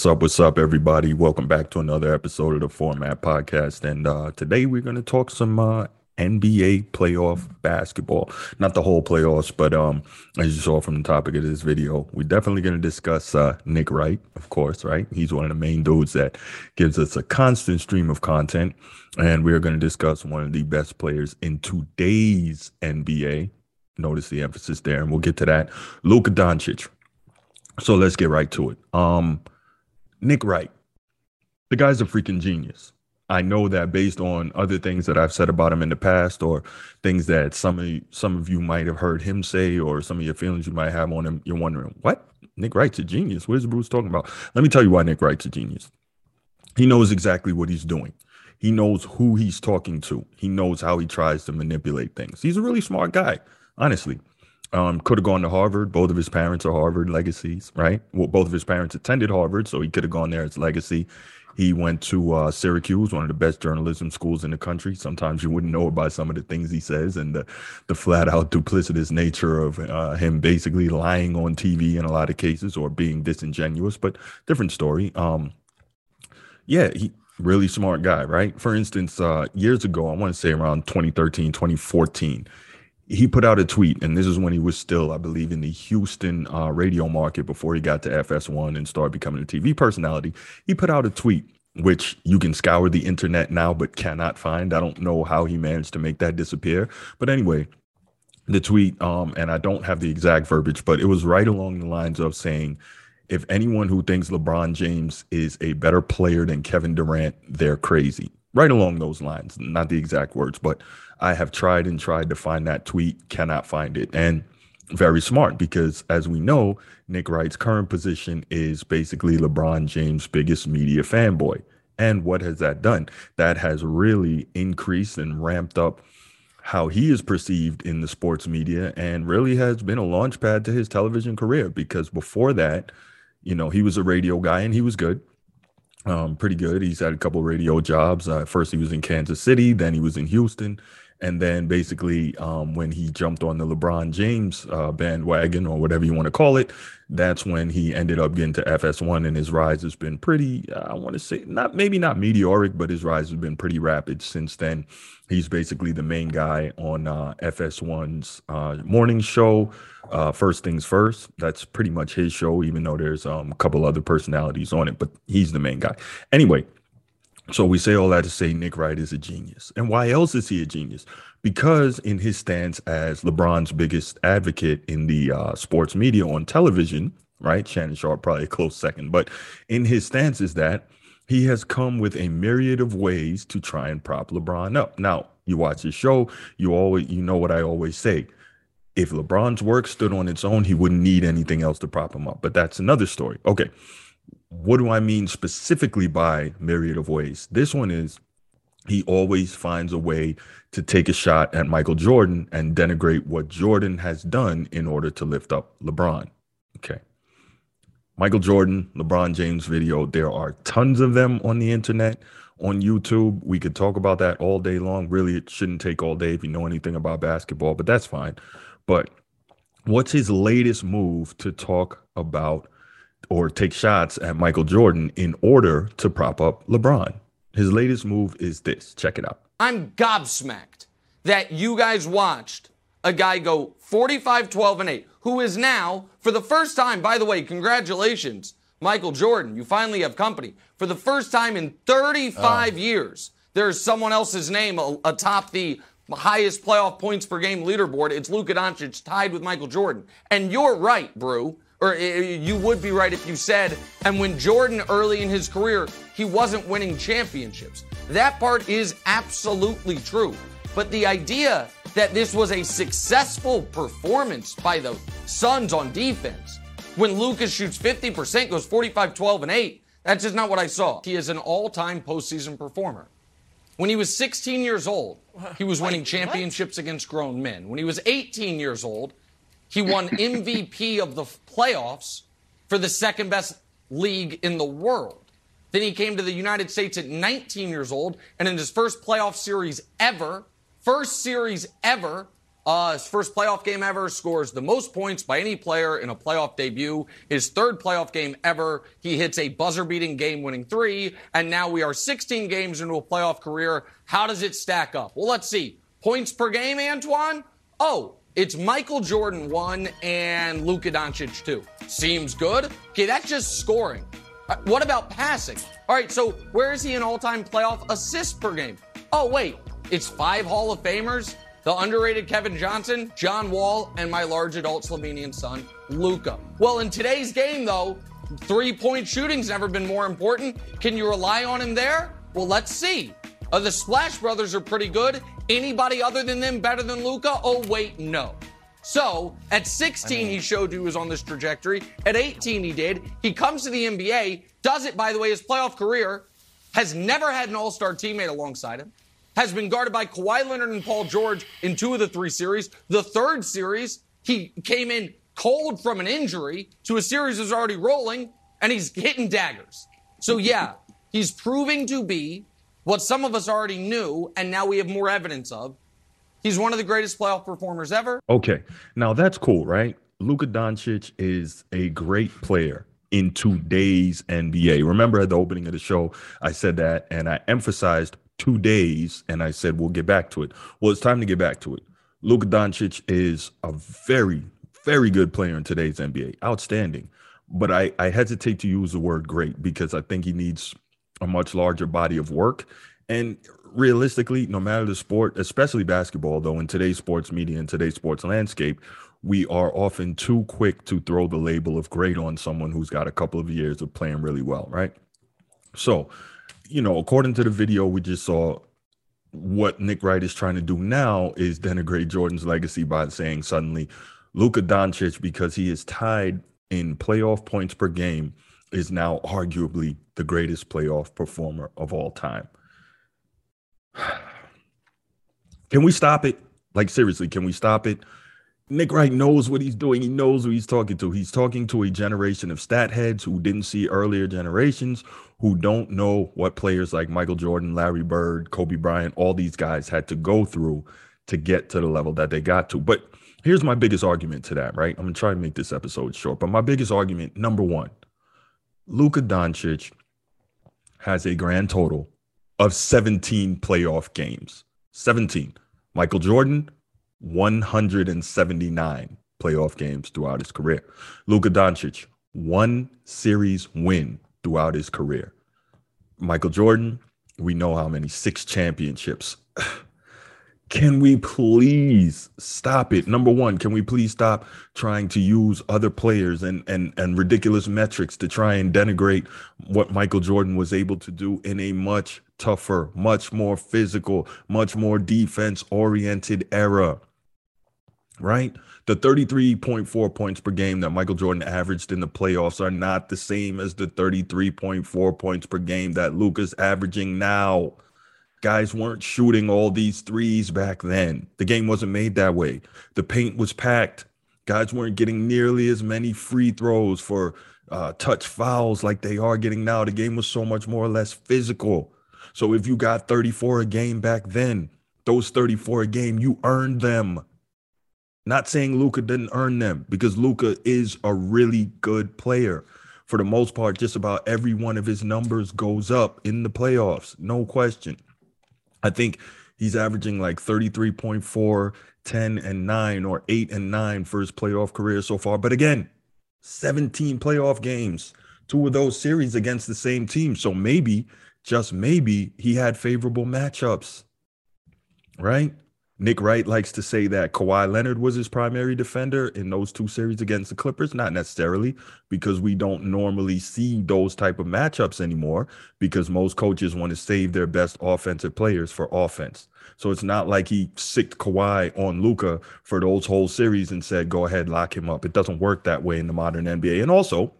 What's up? What's up, everybody? Welcome back to another episode of the Format Podcast. And uh, today we're going to talk some uh, NBA playoff basketball. Not the whole playoffs, but um, as you saw from the topic of this video, we're definitely going to discuss uh, Nick Wright, of course, right? He's one of the main dudes that gives us a constant stream of content. And we're going to discuss one of the best players in today's NBA. Notice the emphasis there, and we'll get to that. Luka Doncic. So let's get right to it. Um, Nick Wright, the guy's a freaking genius. I know that based on other things that I've said about him in the past, or things that some of you, some of you might have heard him say, or some of your feelings you might have on him, you're wondering, what? Nick Wright's a genius. What is Bruce talking about? Let me tell you why Nick Wright's a genius. He knows exactly what he's doing. He knows who he's talking to. He knows how he tries to manipulate things. He's a really smart guy, honestly. Um, could have gone to Harvard. Both of his parents are Harvard legacies, right? Well, both of his parents attended Harvard, so he could have gone there as legacy. He went to uh, Syracuse, one of the best journalism schools in the country. Sometimes you wouldn't know it by some of the things he says and the, the flat out duplicitous nature of uh, him basically lying on TV in a lot of cases or being disingenuous, but different story. Um, yeah, he really smart guy, right? For instance, uh, years ago, I want to say around 2013, 2014, he put out a tweet, and this is when he was still, I believe, in the Houston uh, radio market before he got to FS1 and started becoming a TV personality. He put out a tweet, which you can scour the internet now but cannot find. I don't know how he managed to make that disappear. But anyway, the tweet, um, and I don't have the exact verbiage, but it was right along the lines of saying, if anyone who thinks LeBron James is a better player than Kevin Durant, they're crazy. Right along those lines, not the exact words, but I have tried and tried to find that tweet, cannot find it. And very smart because, as we know, Nick Wright's current position is basically LeBron James' biggest media fanboy. And what has that done? That has really increased and ramped up how he is perceived in the sports media and really has been a launch pad to his television career because before that, you know, he was a radio guy and he was good. Um, pretty good. He's had a couple radio jobs. Uh, first, he was in Kansas City, then he was in Houston, and then basically, um, when he jumped on the LeBron James uh, bandwagon or whatever you want to call it, that's when he ended up getting to FS1, and his rise has been pretty. I want to say not maybe not meteoric, but his rise has been pretty rapid since then. He's basically the main guy on uh, FS1's uh, morning show. Uh, first things first. That's pretty much his show, even though there's um, a couple other personalities on it, but he's the main guy. Anyway, so we say all that to say Nick Wright is a genius. And why else is he a genius? Because in his stance as LeBron's biggest advocate in the uh, sports media on television, right? Shannon Sharpe probably a close second, but in his stance is that he has come with a myriad of ways to try and prop LeBron up. Now, you watch his show, you always you know what I always say. If LeBron's work stood on its own, he wouldn't need anything else to prop him up. But that's another story. Okay what do I mean specifically by myriad of ways? This one is he always finds a way to take a shot at Michael Jordan and denigrate what Jordan has done in order to lift up LeBron. Okay. Michael Jordan, LeBron James video, there are tons of them on the internet, on YouTube. We could talk about that all day long. Really, it shouldn't take all day if you know anything about basketball, but that's fine. But what's his latest move to talk about or take shots at Michael Jordan in order to prop up LeBron. His latest move is this. Check it out. I'm gobsmacked that you guys watched a guy go 45, 12, and 8, who is now, for the first time, by the way, congratulations, Michael Jordan. You finally have company. For the first time in 35 years, there's someone else's name atop the highest playoff points per game leaderboard. It's Luka Doncic tied with Michael Jordan. And you're right, Brew or eh, eh, you would be right if you said, and when Jordan early in his career, he wasn't winning championships. That part is absolutely true. But the idea that this was a successful performance by the Suns on defense, when Lucas shoots 50%, goes 45, 12, and 8, that's just not what I saw. He is an all time postseason performer. When he was 16 years old, he was winning championships against grown men. When he was 18 years old, he won MVP of the playoffs for the second best league in the world. Then he came to the United States at 19 years old, and in his first playoff series ever, first series ever, Uh, his first playoff game ever scores the most points by any player in a playoff debut. His third playoff game ever, he hits a buzzer beating game winning three. And now we are 16 games into a playoff career. How does it stack up? Well, let's see. Points per game, Antoine? Oh, it's Michael Jordan one and Luka Doncic two. Seems good. Okay, that's just scoring. Uh, what about passing? All right, so where is he in all time playoff assists per game? Oh, wait, it's five Hall of Famers the underrated Kevin Johnson, John Wall, and my large adult Slovenian son, Luka. Well, in today's game, though, three point shooting's never been more important. Can you rely on him there? Well, let's see. Uh, the Splash Brothers are pretty good. Anybody other than them better than Luka? Oh, wait, no. So at 16, I mean, he showed he was on this trajectory. At 18, he did. He comes to the NBA, does it, by the way, his playoff career, has never had an all star teammate alongside him has been guarded by Kawhi Leonard and Paul George in two of the three series. The third series, he came in cold from an injury to a series that's already rolling, and he's hitting daggers. So, yeah, he's proving to be what some of us already knew, and now we have more evidence of. He's one of the greatest playoff performers ever. Okay. Now, that's cool, right? Luka Doncic is a great player in today's NBA. Remember at the opening of the show, I said that and I emphasized two days and I said, we'll get back to it. Well, it's time to get back to it. Luka Doncic is a very, very good player in today's NBA. Outstanding. But I, I hesitate to use the word great because I think he needs a much larger body of work. And realistically, no matter the sport, especially basketball, though, in today's sports media and today's sports landscape, we are often too quick to throw the label of great on someone who's got a couple of years of playing really well, right? So you know, according to the video we just saw, what Nick Wright is trying to do now is denigrate Jordan's legacy by saying suddenly Luka Doncic, because he is tied in playoff points per game, is now arguably the greatest playoff performer of all time. Can we stop it? Like, seriously, can we stop it? Nick Wright knows what he's doing. He knows who he's talking to. He's talking to a generation of stat heads who didn't see earlier generations, who don't know what players like Michael Jordan, Larry Bird, Kobe Bryant, all these guys had to go through to get to the level that they got to. But here's my biggest argument to that, right? I'm gonna try to make this episode short, but my biggest argument, number one, Luka Doncic has a grand total of 17 playoff games. 17. Michael Jordan, 179 playoff games throughout his career. Luka Doncic, one series win throughout his career. Michael Jordan, we know how many six championships. Can we please stop it? Number one, can we please stop trying to use other players and and and ridiculous metrics to try and denigrate what Michael Jordan was able to do in a much tougher, much more physical, much more defense oriented era? right? The 33.4 points per game that Michael Jordan averaged in the playoffs are not the same as the 33.4 points per game that Luka's averaging now. Guys weren't shooting all these threes back then. The game wasn't made that way. The paint was packed. Guys weren't getting nearly as many free throws for uh, touch fouls like they are getting now. The game was so much more or less physical. So if you got 34 a game back then, those 34 a game, you earned them. Not saying Luka didn't earn them because Luka is a really good player. For the most part, just about every one of his numbers goes up in the playoffs, no question. I think he's averaging like 33.4, 10 and 9 or 8 and 9 for his playoff career so far. But again, 17 playoff games, two of those series against the same team. So maybe, just maybe, he had favorable matchups, right? Nick Wright likes to say that Kawhi Leonard was his primary defender in those two series against the Clippers. Not necessarily because we don't normally see those type of matchups anymore because most coaches want to save their best offensive players for offense. So it's not like he sicked Kawhi on Luka for those whole series and said, go ahead, lock him up. It doesn't work that way in the modern NBA. And also,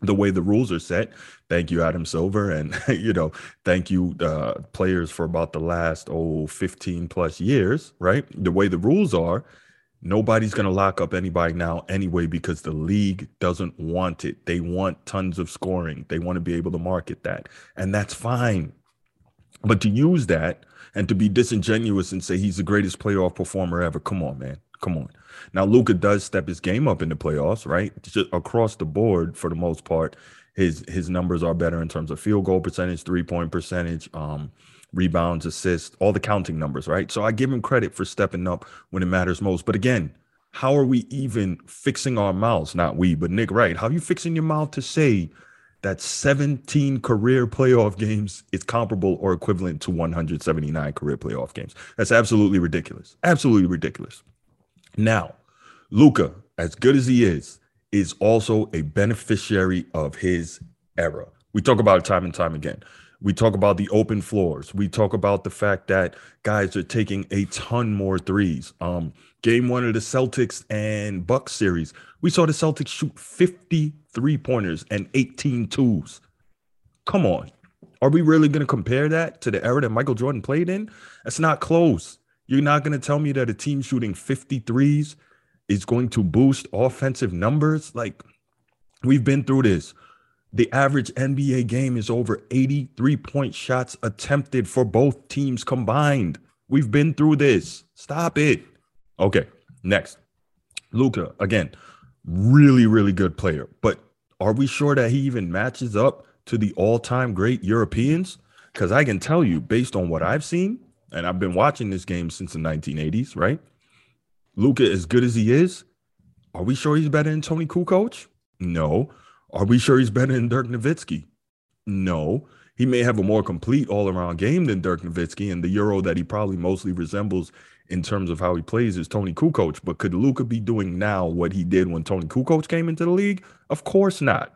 the way the rules are set. Thank you, Adam Silver. And, you know, thank you, uh, players for about the last, oh, 15 plus years, right? The way the rules are, nobody's going to lock up anybody now anyway because the league doesn't want it. They want tons of scoring. They want to be able to market that. And that's fine. But to use that and to be disingenuous and say he's the greatest playoff performer ever, come on, man. Come on. Now Luka does step his game up in the playoffs, right? Just across the board for the most part. His his numbers are better in terms of field goal percentage, three point percentage, um, rebounds, assists, all the counting numbers, right? So I give him credit for stepping up when it matters most. But again, how are we even fixing our mouths? Not we, but Nick Wright. How are you fixing your mouth to say that 17 career playoff games is comparable or equivalent to 179 career playoff games? That's absolutely ridiculous. Absolutely ridiculous. Now, Luka, as good as he is, is also a beneficiary of his era. We talk about it time and time again. We talk about the open floors. We talk about the fact that guys are taking a ton more threes. Um, game one of the Celtics and Bucks series, we saw the Celtics shoot 53 pointers and 18 twos. Come on. Are we really going to compare that to the era that Michael Jordan played in? That's not close. You're not going to tell me that a team shooting 53s is going to boost offensive numbers? Like, we've been through this. The average NBA game is over 83 point shots attempted for both teams combined. We've been through this. Stop it. Okay, next. Luka, again, really, really good player. But are we sure that he even matches up to the all time great Europeans? Because I can tell you, based on what I've seen, and I've been watching this game since the 1980s, right? Luka, as good as he is, are we sure he's better than Toni Kukoc? No. Are we sure he's better than Dirk Nowitzki? No. He may have a more complete all around game than Dirk Nowitzki, and the Euro that he probably mostly resembles in terms of how he plays is Toni Kukoc. But could Luka be doing now what he did when Toni Kukoc came into the league? Of course not.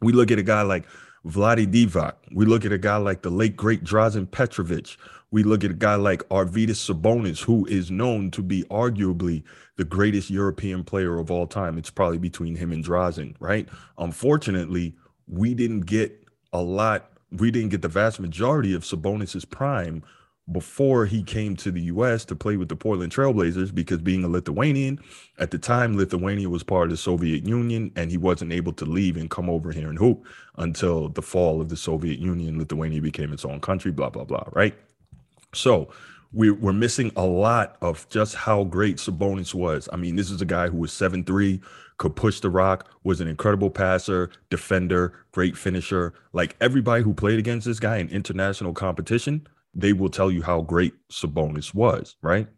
We look at a guy like Vlade Divac. We look at a guy like the late great Drazen Petrovic. We look at a guy like Arvydas Sabonis, who is known to be arguably the greatest European player of all time. It's probably between him and Drazen, right? Unfortunately, we didn't get a lot. We didn't get the vast majority of Sabonis's prime before he came to the US to play with the Portland Trailblazers because being a Lithuanian, at the time, Lithuania was part of the Soviet Union and he wasn't able to leave and come over here and hoop until the fall of the Soviet Union. Lithuania became its own country, blah, blah, blah, right? So we, we're missing a lot of just how great Sabonis was. I mean, this is a guy who was seven three, could push the rock, was an incredible passer, defender, great finisher. Like everybody who played against this guy in international competition they will tell you how great Sabonis was, right?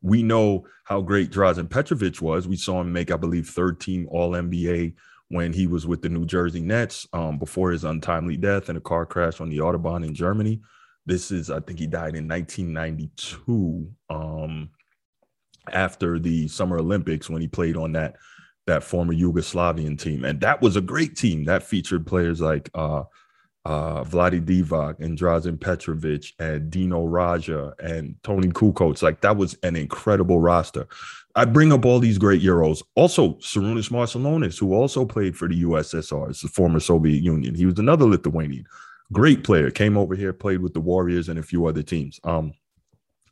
We know how great Drazen Petrovic was. We saw him make, I believe, third team All NBA when he was with the New Jersey Nets um, before his untimely death in a car crash on the Autobahn in Germany. This is, I think he died in 1992 um, after the Summer Olympics when he played on that that former Yugoslavian team. And that was a great team that featured players like uh, uh, Vlade Divac and Drazen Petrovic and Dino Radja and Toni Kukoc. Like that was an incredible roster. I bring up all these great Euros. Also, Sarunas Marciulionis, who also played for the USSR, it's the former Soviet Union. He was another Lithuanian. Great player. Came over here, played with the Warriors and a few other teams. Um,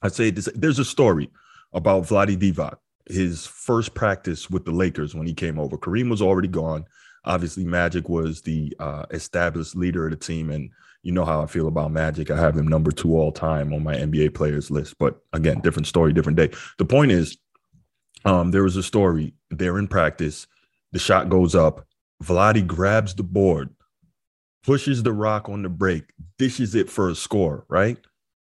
I say this, there's a story about Vlade Divac, his first practice with the Lakers when he came over. Kareem was already gone obviously Magic was the uh, established leader of the team, and you know how I feel about Magic. I have him number two all time on my NBA players list. But again, different story, different day. The point is, um, there was a story. They're in practice. The shot goes up. Vlade grabs the board, pushes the rock on the break, dishes it for a score. Right.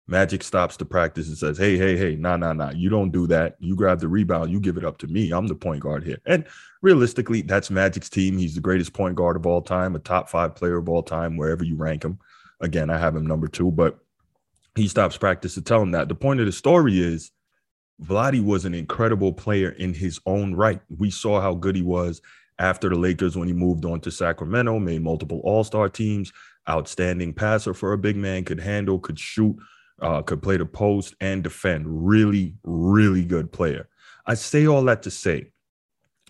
Magic stops the practice and says, Hey, hey, hey, nah, nah, nah. You don't do that. You grab the rebound, you give it up to me. I'm the point guard here. And realistically, that's Magic's team. He's the greatest point guard of all time, a top five player of all time, wherever you rank him. Again, I have him number two, but he stops practice to tell him that. The point of the story is Vlade was an incredible player in his own right. We saw how good he was after the Lakers when he moved on to Sacramento, made multiple all star teams, outstanding passer for a big man, could handle, could shoot uh, could play the post and defend. Really, really good player. I say all that to say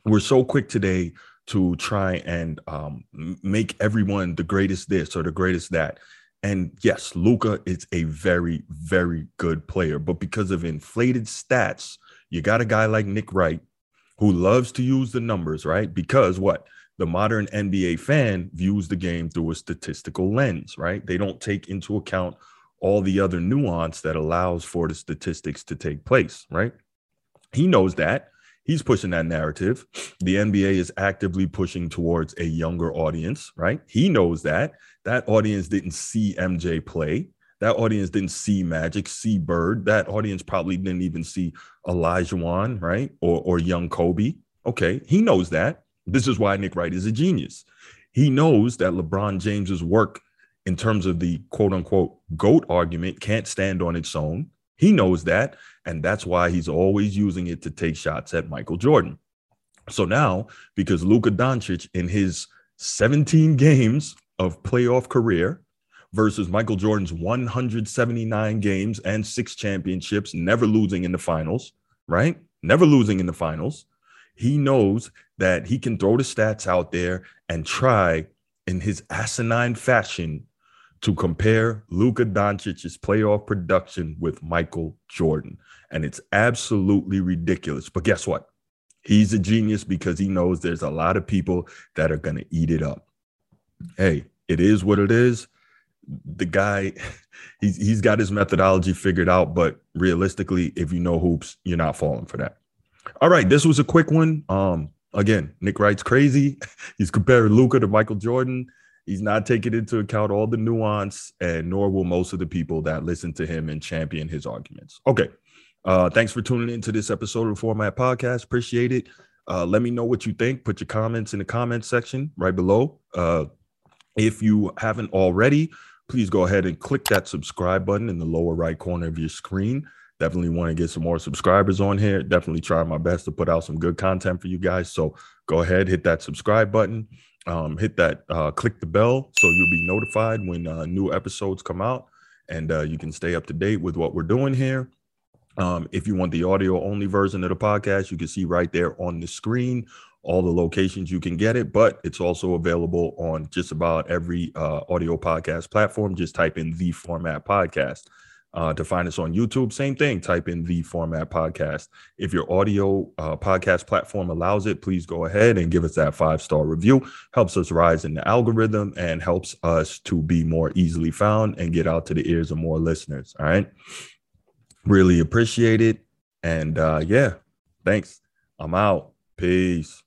we're so quick today to try and um, make everyone the greatest this or the greatest that. And yes, Luka is a very, very good player, but because of inflated stats, you got a guy like Nick Wright who loves to use the numbers, right? Because what? The modern NBA fan views the game through a statistical lens, right? They don't take into account all the other nuance that allows for the statistics to take place, right? He knows that. He's pushing that narrative. The NBA is actively pushing towards a younger audience, right? He knows that. That audience didn't see MJ play. That audience didn't see Magic, see Bird. That audience probably didn't even see Olajuwon, right? Or, or young Kobe. Okay, he knows that. This is why Nick Wright is a genius. He knows that LeBron James's work in terms of the quote unquote GOAT argument can't stand on its own. He knows that. And that's why he's always using it to take shots at Michael Jordan. So now, because Luka Doncic in his 17 games of playoff career versus Michael Jordan's 179 games and six championships, never losing in the finals, right? Never losing in the finals. He knows that he can throw the stats out there and try in his asinine fashion to compare Luka Doncic's playoff production with Michael Jordan. And it's absolutely ridiculous. But guess what? He's a genius because he knows there's a lot of people that are going to eat it up. Hey, it is what it is. The guy, he's, he's got his methodology figured out. But realistically, if you know hoops, you're not falling for that. All right, this was a quick one. Um, again, Nick Wright's crazy. He's comparing Luka to Michael Jordan. He's not taking into account all the nuance, and nor will most of the people that listen to him and champion his arguments. Okay. Uh, thanks for tuning into this episode of the Format Podcast. Appreciate it. Uh, let me know what you think. Put your comments in the comments section right below. Uh, if you haven't already, please go ahead and click that subscribe button in the lower right corner of your screen. Definitely want to get some more subscribers on here. Definitely try my best to put out some good content for you guys. So go ahead, hit that subscribe button um, hit that, uh, click the bell so you'll be notified when uh, new episodes come out and uh, you can stay up to date with what we're doing here. Um, if you want the audio only version of the podcast, you can see right there on the screen all the locations you can get it, but it's also available on just about every uh, audio podcast platform. Just type in the format podcast. Uh, to find us on YouTube, same thing. Type in the format podcast. If your audio uh, podcast platform allows it, please go ahead and give us that five star review. Helps us rise in the algorithm and helps us to be more easily found and get out to the ears of more listeners. All right. Really appreciate it. And uh, yeah, thanks. I'm out. Peace.